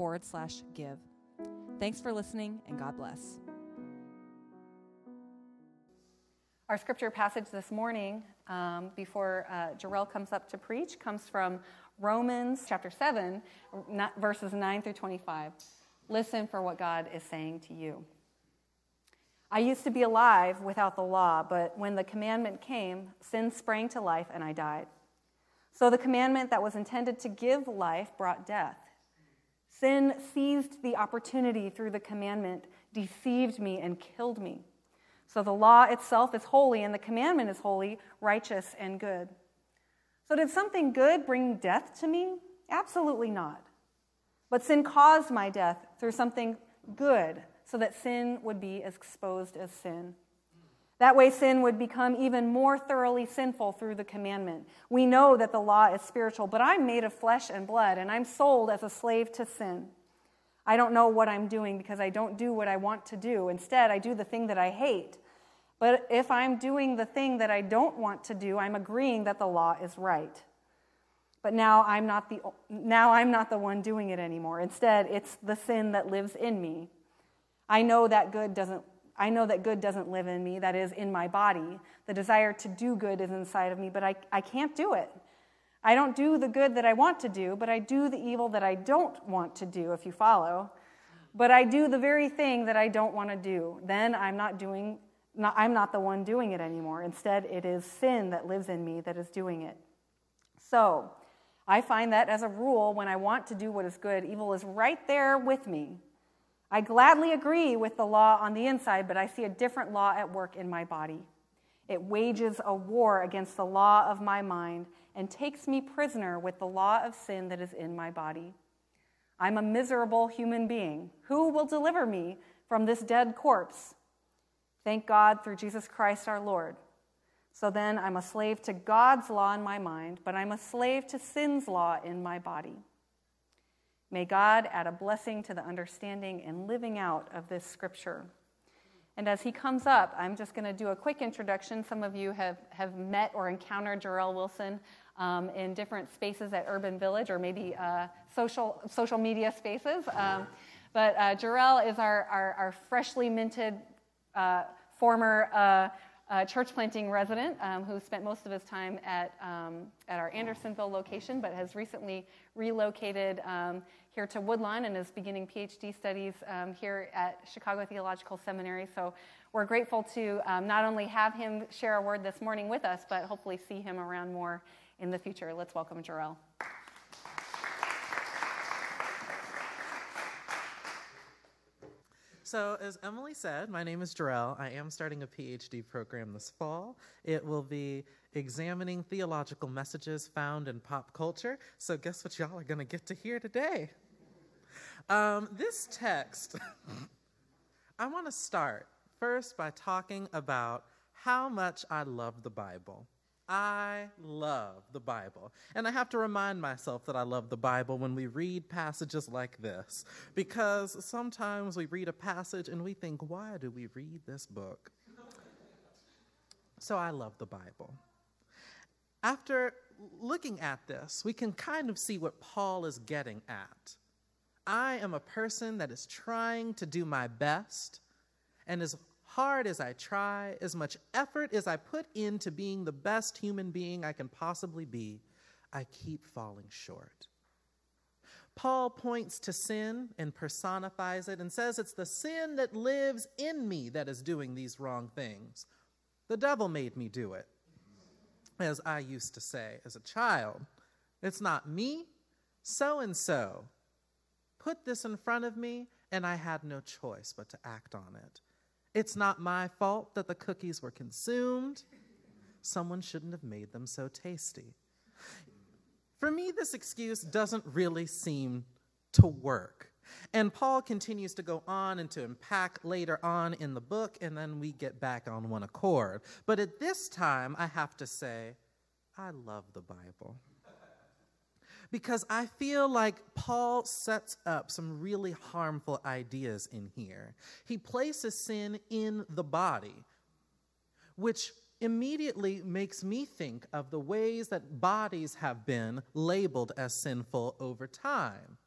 forward slash give. Thanks for listening, and God bless. Our scripture passage this morning, um, before uh, Jarrell comes up to preach, comes from Romans chapter 7, verses 9 through 25. Listen for what God is saying to you. I used to be alive without the law, but when the commandment came, sin sprang to life and I died. So the commandment that was intended to give life brought death. Sin seized the opportunity through the commandment, deceived me, and killed me. So the law itself is holy, and the commandment is holy, righteous, and good. So, did something good bring death to me? Absolutely not. But sin caused my death through something good so that sin would be exposed as sin. That way, sin would become even more thoroughly sinful through the commandment. We know that the law is spiritual, but I'm made of flesh and blood, and I'm sold as a slave to sin. I don't know what I'm doing because I don't do what I want to do. Instead, I do the thing that I hate. But if I'm doing the thing that I don't want to do, I'm agreeing that the law is right. But now I'm not the, now I'm not the one doing it anymore. Instead, it's the sin that lives in me. I know that good doesn't I know that good doesn't live in me, that is in my body. The desire to do good is inside of me, but I, I can't do it. I don't do the good that I want to do, but I do the evil that I don't want to do, if you follow. But I do the very thing that I don't want to do. Then I'm not doing, not, I'm not the one doing it anymore. Instead, it is sin that lives in me that is doing it. So, I find that as a rule, when I want to do what is good, evil is right there with me. I gladly agree with the law on the inside, but I see a different law at work in my body. It wages a war against the law of my mind and takes me prisoner with the law of sin that is in my body. I'm a miserable human being. Who will deliver me from this dead corpse? Thank God through Jesus Christ our Lord. So then I'm a slave to God's law in my mind, but I'm a slave to sin's law in my body. May God add a blessing to the understanding and living out of this scripture. And as he comes up, I'm just going to do a quick introduction. Some of you have, have met or encountered Jarrell Wilson um, in different spaces at Urban Village or maybe uh, social, social media spaces. Um, but uh, Jarrell is our, our, our freshly minted uh, former uh, church planting resident um, who spent most of his time at, um, at our Andersonville location, but has recently relocated um, here to Woodlawn and is beginning PhD studies um, here at Chicago Theological Seminary. So we're grateful to um, not only have him share a word this morning with us, but hopefully see him around more in the future. Let's welcome Jarrell. So, as Emily said, my name is Jarrell. I am starting a PhD program this fall. It will be examining theological messages found in pop culture. So, guess what y'all are going to get to hear today? Um, this text, I want to start first by talking about how much I love the Bible. I love the Bible. And I have to remind myself that I love the Bible when we read passages like this, because sometimes we read a passage and we think, why do we read this book? So I love the Bible. After looking at this, we can kind of see what Paul is getting at. I am a person that is trying to do my best and is hard as I try, as much effort as I put into being the best human being I can possibly be, I keep falling short. Paul points to sin and personifies it and says it's the sin that lives in me that is doing these wrong things. The devil made me do it, as I used to say as a child. It's not me, so and so put this in front of me, and I had no choice but to act on it. It's not my fault that the cookies were consumed. Someone shouldn't have made them so tasty. For me, this excuse doesn't really seem to work. And Paul continues to go on and to unpack later on in the book, and then we get back on one accord. But at this time, I have to say, I love the Bible. Because I feel like Paul sets up some really harmful ideas in here. He places sin in the body, which immediately makes me think of the ways that bodies have been labeled as sinful over time.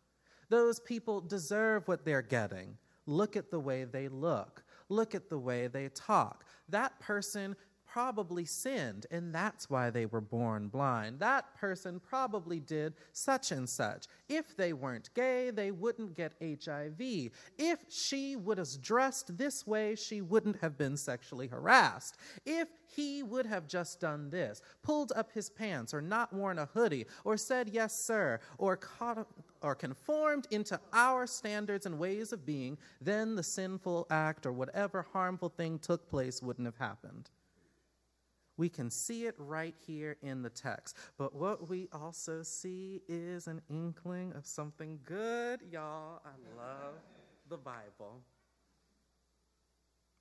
Those people deserve what they're getting. Look at the way they look. Look at the way they talk. That person probably sinned, and that's why they were born blind. That person probably did such and such. If they weren't gay, they wouldn't get HIV. If she would have dressed this way, she wouldn't have been sexually harassed. If he would have just done this, pulled up his pants, or not worn a hoodie, or said yes, sir, or caught, or conformed into our standards and ways of being, then the sinful act or whatever harmful thing took place wouldn't have happened. We can see it right here in the text. But what we also see is an inkling of something good. Y'all, I love the Bible.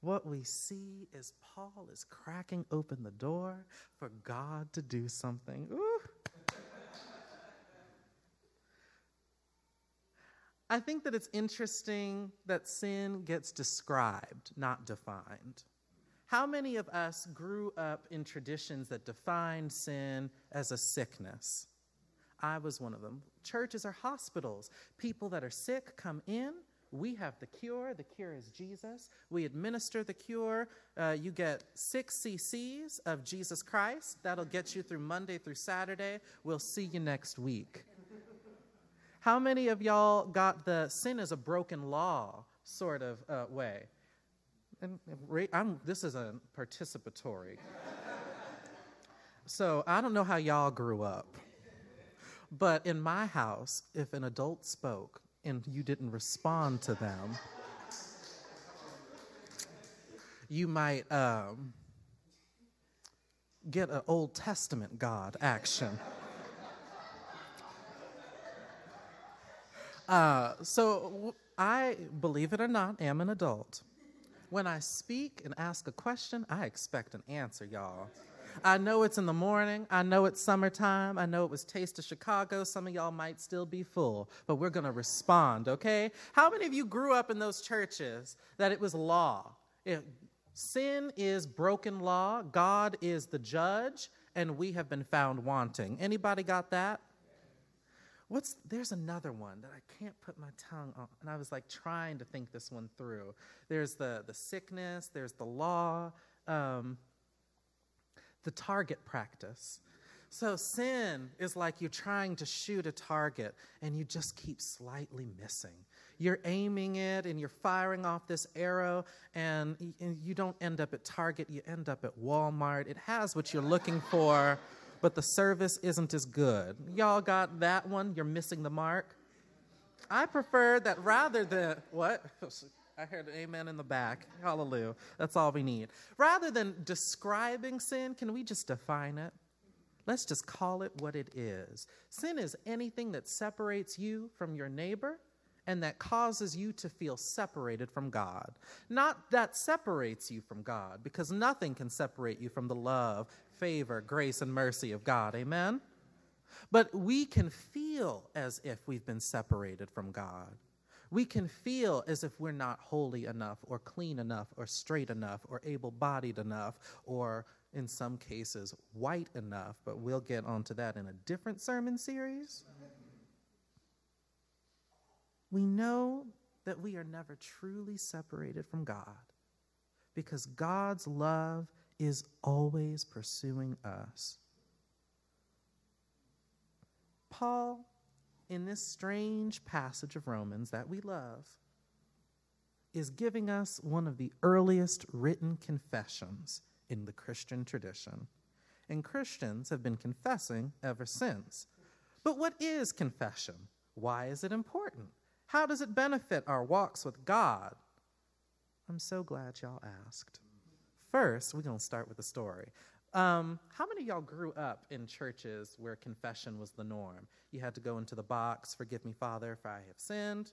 What we see is Paul is cracking open the door for God to do something. Ooh. I think that it's interesting that sin gets described, not defined. How many of us grew up in traditions that defined sin as a sickness? I was one of them. Churches are hospitals. People that are sick come in. We have the cure. The cure is Jesus. We administer the cure. Uh, you get six cc's of Jesus Christ. That'll get you through Monday through Saturday. We'll see you next week. How many of y'all got the sin is a broken law sort of uh, way? And I'm, this is a participatory. so I don't know how y'all grew up, but in my house, if an adult spoke and you didn't respond to them, you might um, get an Old Testament God action. Uh, so I, believe it or not, am an adult. When I speak and ask a question, I expect an answer, y'all. I know it's in the morning. I know it's summertime. I know it was Taste of Chicago. Some of y'all might still be full, but we're going to respond, okay? How many of you grew up in those churches that it was law? It, sin is broken law, God is the judge, and we have been found wanting. Anybody got that? What's there's another one that I can't put my tongue on, and I was like trying to think this one through. There's the the sickness, there's the law, um, the target practice. So sin is like you're trying to shoot a target and you just keep slightly missing. You're aiming it and you're firing off this arrow, and you don't end up at Target, you end up at Walmart. It has what you're looking for but the service isn't as good. Y'all got that one? You're missing the mark? I prefer that rather than, what? I heard amen in the back. Hallelujah. That's all we need. Rather than describing sin, can we just define it? Let's just call it what it is. Sin is anything that separates you from your neighbor and that causes you to feel separated from God. Not that separates you from God, because nothing can separate you from the love, favor, grace, and mercy of God. Amen? But we can feel as if we've been separated from God. We can feel as if we're not holy enough, or clean enough, or straight enough, or able bodied enough, or in some cases, white enough. But we'll get onto that in a different sermon series. We know that we are never truly separated from God because God's love is always pursuing us. Paul, in this strange passage of Romans that we love, is giving us one of the earliest written confessions in the Christian tradition. And Christians have been confessing ever since. But what is confession? Why is it important? How does it benefit our walks with God? I'm so glad y'all asked. First, we're going to start with a story. Um, how many of y'all grew up in churches where confession was the norm? You had to go into the box, forgive me, Father, for I have sinned.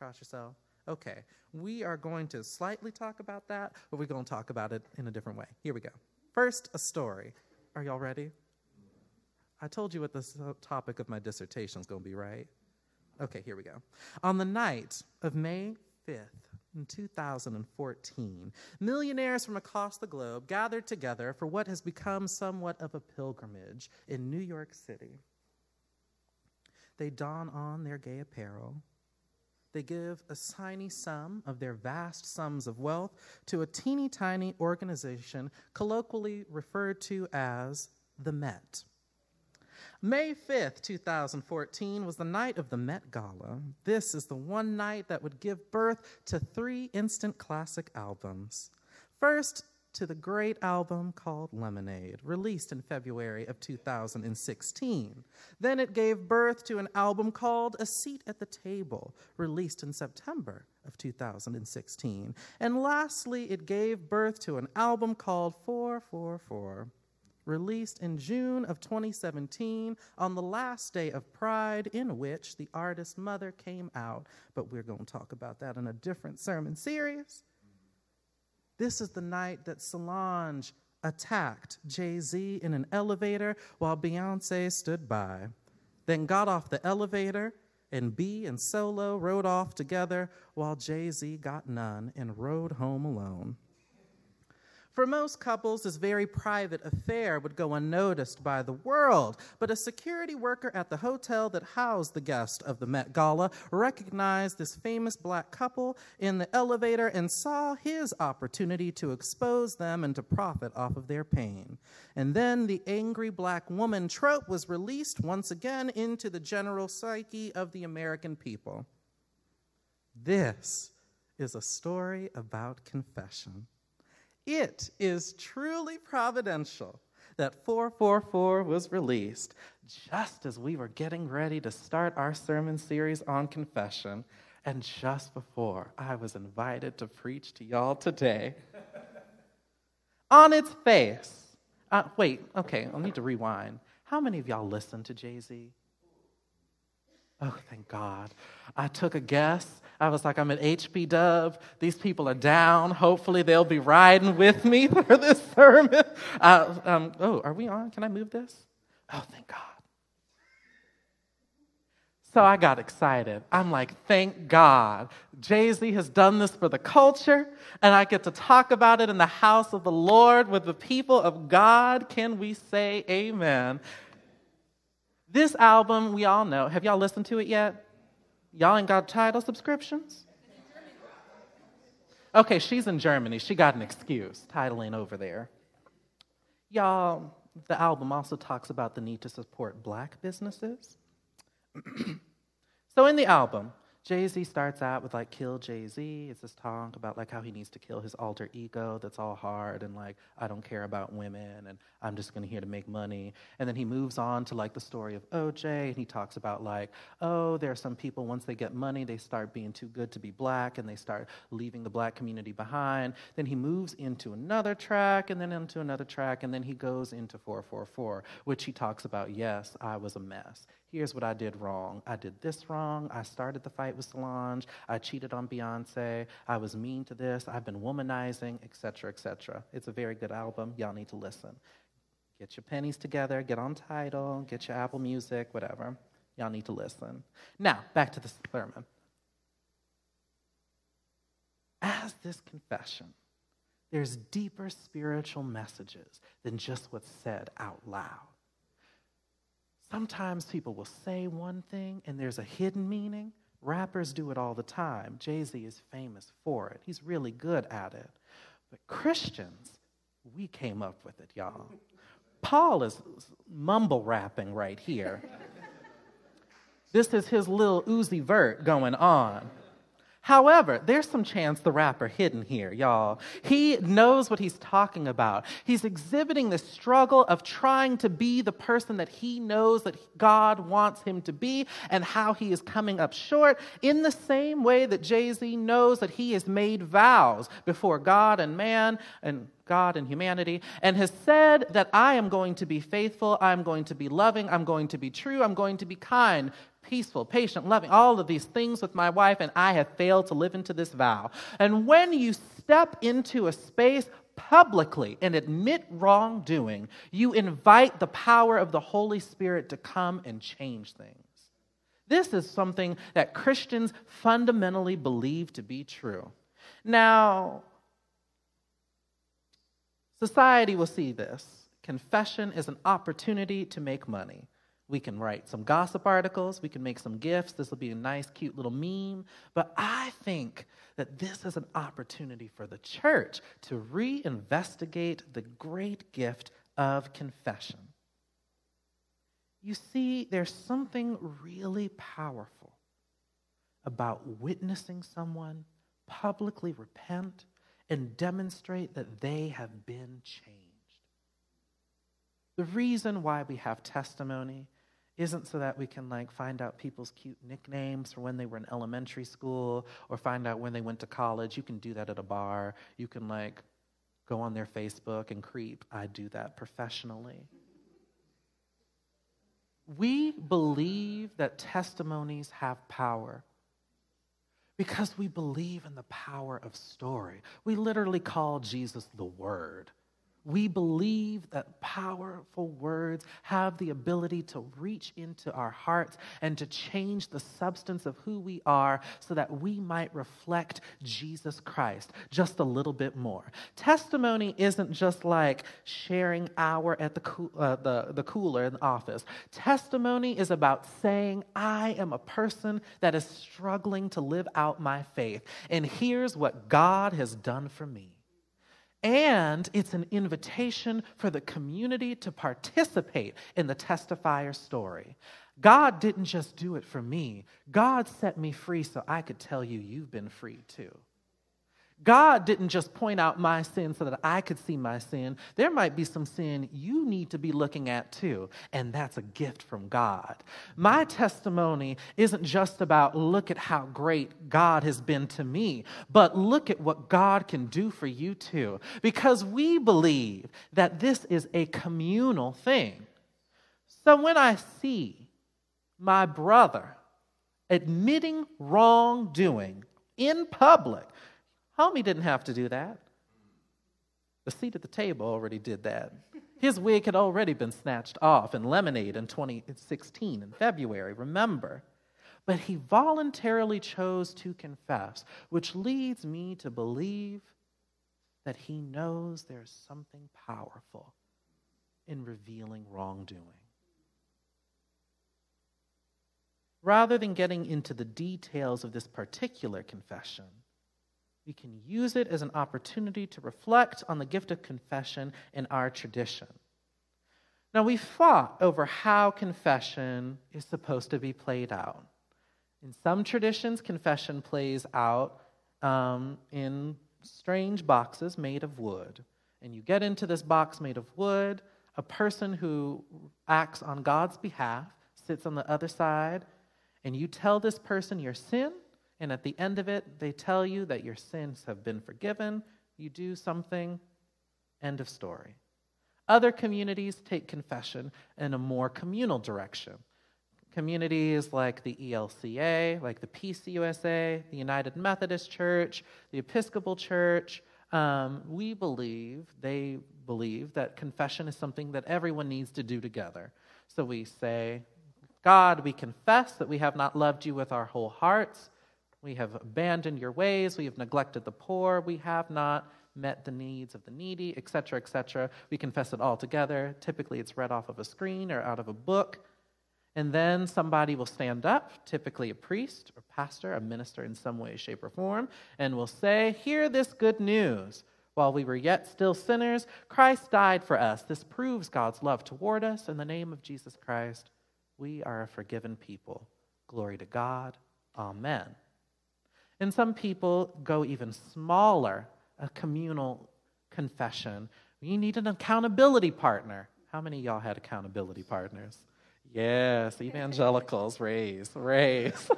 Cross yourself? Okay. We are going to slightly talk about that, but we're going to talk about it in a different way. Here we go. First, a story. Are y'all ready? I told you what the topic of my dissertation is going to be, right? Okay, here we go. On the night of May 5th, in 2014, millionaires from across the globe gathered together for what has become somewhat of a pilgrimage in New York City. They don on their gay apparel. They give a tiny sum of their vast sums of wealth to a teeny tiny organization colloquially referred to as the Met. May 5th, 2014, was the night of the Met Gala. This is the one night that would give birth to three instant classic albums. First, to the great album called Lemonade, released in February of 2016. Then it gave birth to an album called A Seat at the Table, released in September of 2016. And lastly, it gave birth to an album called 444 released in June of 2017 on the last day of Pride, in which the artist's mother came out. But we're going to talk about that in a different sermon series. This is the night that Solange attacked Jay Z in an elevator while Beyonce stood by, then got off the elevator. And B and Solo rode off together while Jay Z got none and rode home alone. For most couples, this very private affair would go unnoticed by the world, but a security worker at the hotel that housed the guest of the Met Gala recognized this famous black couple in the elevator and saw his opportunity to expose them and to profit off of their pain. And then the angry black woman trope was released once again into the general psyche of the American people. This is a story about confession. It is truly providential that 444 was released just as we were getting ready to start our sermon series on confession, and just before I was invited to preach to y'all today. on its face, uh, wait, okay, I'll need to rewind. How many of y'all listen to Jay Z? Oh, thank God. I took a guess. I was like, I'm at HP Dub. These people are down. Hopefully, they'll be riding with me for this sermon. Uh, um, oh, are we on? Can I move this? Oh, thank God. So I got excited. I'm like, thank God. Jay Z has done this for the culture, and I get to talk about it in the house of the Lord with the people of God. Can we say amen? This album, we all know. Have y'all listened to it yet? Y'all ain't got Tidal subscriptions? Okay, she's in Germany. She got an excuse. Tidal ain't over there. Y'all, the album also talks about the need to support black businesses. so in the album, Jay Z starts out with like kill Jay Z. It's this talk about like how he needs to kill his alter ego that's all hard and like I don't care about women and I'm just gonna here to make money. And then he moves on to like the story of OJ and he talks about like, oh, there are some people once they get money, they start being too good to be black and they start leaving the black community behind. Then he moves into another track and then into another track and then he goes into 444, which he talks about, yes, I was a mess here's what I did wrong. I did this wrong. I started the fight with Solange. I cheated on Beyonce. I was mean to this. I've been womanizing, etc., etc. It's a very good album. Y'all need to listen. Get your pennies together, get on Tidal, get your Apple Music, whatever. Y'all need to listen. Now, back to the sermon. As this confession, there's deeper spiritual messages than just what's said out loud. Sometimes people will say one thing and there's a hidden meaning. Rappers do it all the time. Jay Z is famous for it, he's really good at it. But Christians, we came up with it, y'all. Paul is mumble rapping right here. this is his Lil Uzi Vert going on. However, there's some Chance the Rapper hidden here, y'all. He knows what he's talking about. He's exhibiting the struggle of trying to be the person that he knows that God wants him to be and how he is coming up short in the same way that Jay-Z knows that he has made vows before God and man and God and humanity, and has said that I am going to be faithful, I'm going to be loving, I'm going to be true, I'm going to be kind, peaceful, patient, loving, all of these things with my wife, and I have failed to live into this vow. And when you step into a space publicly and admit wrongdoing, you invite the power of the Holy Spirit to come and change things. This is something that Christians fundamentally believe to be true. Now, society will see this. Confession is an opportunity to make money. We can write some gossip articles, we can make some gifts. This will be a nice, cute little meme. But I think that this is an opportunity for the church to reinvestigate the great gift of confession. You see, there's something really powerful about witnessing someone publicly repent and demonstrate that they have been changed. The reason why we have testimony isn't so that we can like find out people's cute nicknames for when they were in elementary school or find out when they went to college. You can do that at a bar. You can like go on their Facebook and creep. I do that professionally. We believe that testimonies have power because we believe in the power of story. We literally call Jesus the Word. We believe that powerful words have the ability to reach into our hearts and to change the substance of who we are so that we might reflect Jesus Christ just a little bit more. Testimony isn't just like sharing hour at the, uh, the, the cooler in the office. Testimony is about saying, I am a person that is struggling to live out my faith, and here's what God has done for me. And it's an invitation for the community to participate in the testifier story. God didn't just do it for me, God set me free so I could tell you you've been free too. God didn't just point out my sin so that I could see my sin. There might be some sin you need to be looking at too, and that's a gift from God. My testimony isn't just about look at how great God has been to me, but look at what God can do for you too, because we believe that this is a communal thing. So when I see my brother admitting wrongdoing in public, Homie didn't have to do that. The seat at the table already did that. His wig had already been snatched off in Lemonade in 2016 in February, remember. But he voluntarily chose to confess, which leads me to believe that he knows there's something powerful in revealing wrongdoing. Rather than getting into the details of this particular confession, we can use it as an opportunity to reflect on the gift of confession in our tradition. Now, we fought over how confession is supposed to be played out. In some traditions, confession plays out um, in strange boxes made of wood. And you get into this box made of wood, a person who acts on God's behalf sits on the other side, and you tell this person your sin and at the end of it, they tell you that your sins have been forgiven. You do something, end of story. Other communities take confession in a more communal direction. Communities like the ELCA, like the PCUSA, the United Methodist Church, the Episcopal Church, um, we believe, they believe, that confession is something that everyone needs to do together. So we say, God, we confess that we have not loved you with our whole hearts. We have abandoned your ways. We have neglected the poor. We have not met the needs of the needy, etc., etc. We confess it all together. Typically, it's read off of a screen or out of a book. And then somebody will stand up, typically a priest or pastor, a minister in some way, shape, or form, and will say, Hear this good news. While we were yet still sinners, Christ died for us. This proves God's love toward us. In the name of Jesus Christ, we are a forgiven people. Glory to God. Amen. And some people go even smaller, a communal confession. You need an accountability partner. How many y'all had accountability partners? Yes, evangelicals, raise, raise.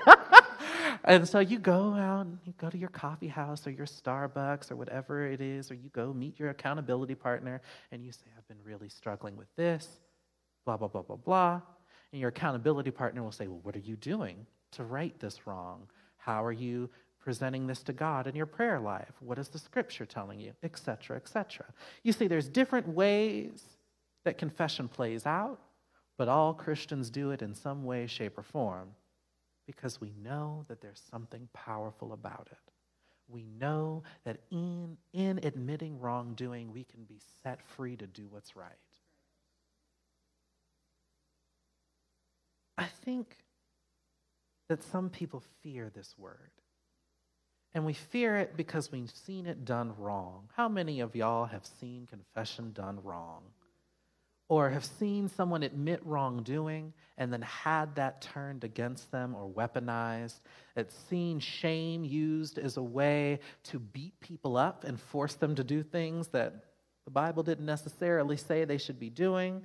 and so you go out, and you go to your coffee house or your Starbucks or whatever it is, or you go meet your accountability partner and you say, I've been really struggling with this, blah, blah, blah, blah, blah. And your accountability partner will say, Well, what are you doing to right this wrong? How are you presenting this to God in your prayer life? What is the scripture telling you? Etc., etc. You see, there's different ways that confession plays out, but all Christians do it in some way, shape, or form because we know that there's something powerful about it. We know that in, in admitting wrongdoing, we can be set free to do what's right. I think that some people fear this word. And we fear it because we've seen it done wrong. How many of y'all have seen confession done wrong? Or have seen someone admit wrongdoing and then had that turned against them or weaponized? It's seen shame used as a way to beat people up and force them to do things that the Bible didn't necessarily say they should be doing.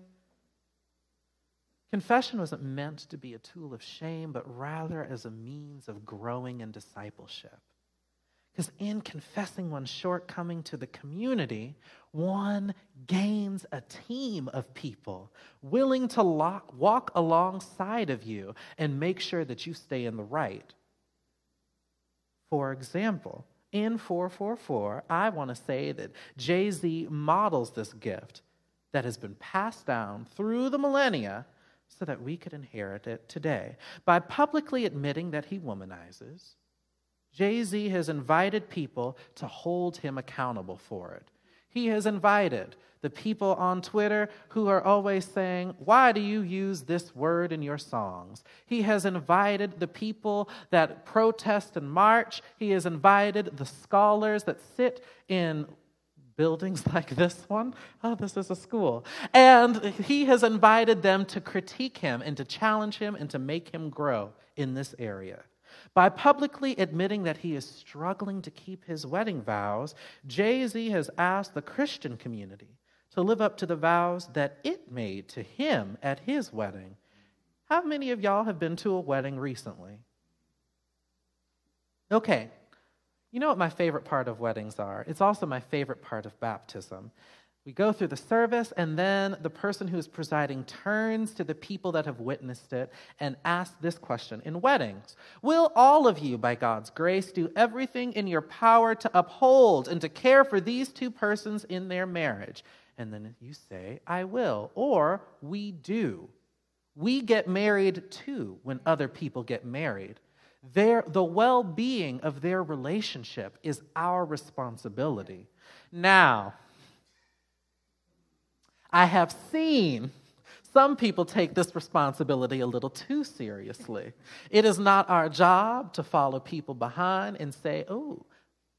Confession wasn't meant to be a tool of shame, but rather as a means of growing in discipleship. Because in confessing one's shortcoming to the community, one gains a team of people willing to lock, walk alongside of you and make sure that you stay in the right. For example, in 444, I want to say that Jay Z models this gift that has been passed down through the millennia so that we could inherit it today by publicly admitting that he womanizes Jay Z has invited people to hold him accountable for it. He has invited the people on Twitter who are always saying, Why do you use this word in your songs? He has invited the people that protest and march. He has invited the scholars that sit in buildings like this one. Oh, this is a school. And he has invited them to critique him and to challenge him and to make him grow in this area. By publicly admitting that he is struggling to keep his wedding vows, Jay Z has asked the Christian community to live up to the vows that it made to him at his wedding. How many of y'all have been to a wedding recently? Okay, you know what my favorite part of weddings are? It's also my favorite part of baptism. We go through the service, and then the person who is presiding turns to the people that have witnessed it and asks this question In weddings, will all of you, by God's grace, do everything in your power to uphold and to care for these two persons in their marriage? And then you say, I will, or we do. We get married too when other people get married. Their, the well being of their relationship is our responsibility. Now, I have seen some people take this responsibility a little too seriously. It is not our job to follow people behind and say, oh,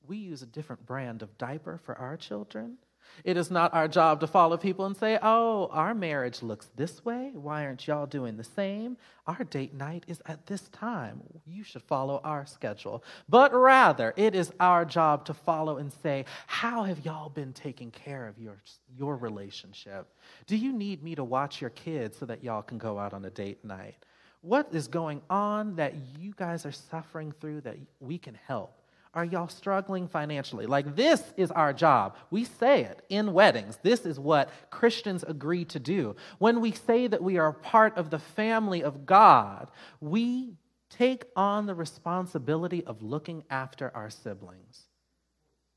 we use a different brand of diaper for our children. It is not our job to follow people and say, oh, our marriage looks this way. Why aren't y'all doing the same? Our date night is at this time. You should follow our schedule. But rather, it is our job to follow and say, how have y'all been taking care of your, your relationship? Do you need me to watch your kids so that y'all can go out on a date night? What is going on that you guys are suffering through that we can help? Are y'all struggling financially? Like, this is our job. We say it in weddings. This is what Christians agree to do. When we say that we are part of the family of God, we take on the responsibility of looking after our siblings.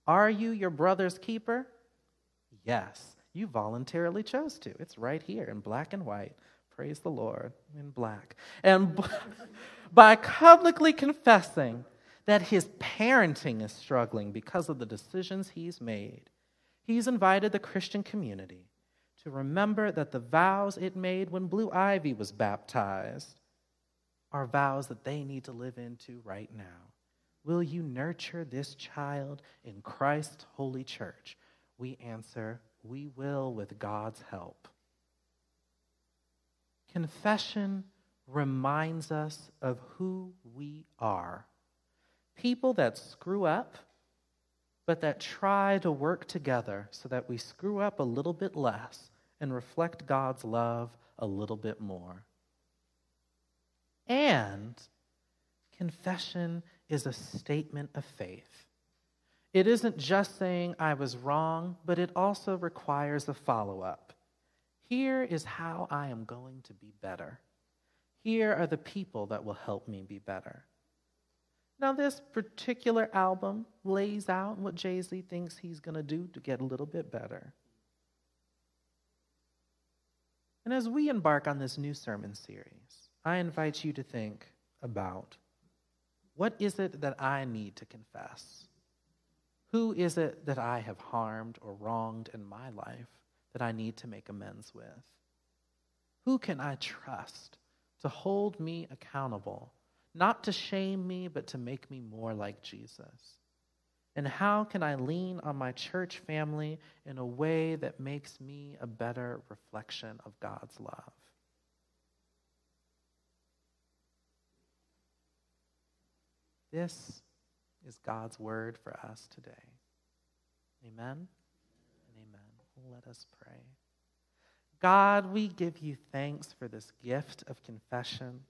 Are you your brother's keeper? Yes. You voluntarily chose to. It's right here in black and white. Praise the Lord in black. And by publicly confessing, that his parenting is struggling because of the decisions he's made, he's invited the Christian community to remember that the vows it made when Blue Ivy was baptized are vows that they need to live into right now. Will you nurture this child in Christ's holy church? We answer, we will with God's help. Confession reminds us of who we are people that screw up, but that try to work together so that we screw up a little bit less and reflect God's love a little bit more. And confession is a statement of faith. It isn't just saying I was wrong, but it also requires a follow up. Here is how I am going to be better. Here are the people that will help me be better. Now, this particular album lays out what Jay Z thinks he's going to do to get a little bit better. And as we embark on this new sermon series, I invite you to think about what is it that I need to confess? Who is it that I have harmed or wronged in my life that I need to make amends with? Who can I trust to hold me accountable, not to shame me, but to make me more like Jesus? And how can I lean on my church family in a way that makes me a better reflection of God's love? This is God's word for us today. Amen and amen. Let us pray. God, we give you thanks for this gift of confession.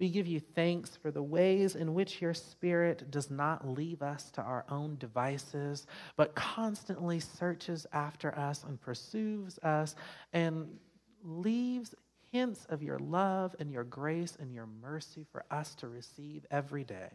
We give you thanks for the ways in which your Spirit does not leave us to our own devices, but constantly searches after us and pursues us and leaves hints of your love and your grace and your mercy for us to receive every day.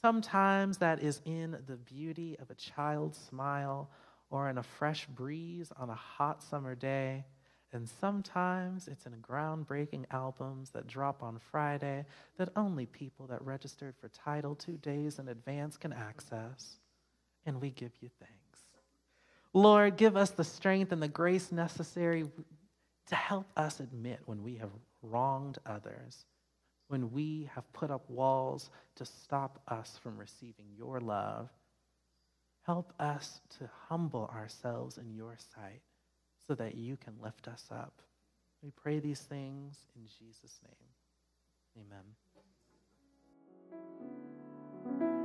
Sometimes that is in the beauty of a child's smile or in a fresh breeze on a hot summer day. And sometimes it's in groundbreaking albums that drop on Friday that only people that registered for Tidal two days in advance can access. And we give you thanks. Lord, give us the strength and the grace necessary to help us admit when we have wronged others, when we have put up walls to stop us from receiving your love. Help us to humble ourselves in your sight so that you can lift us up. We pray these things in Jesus' name. Amen.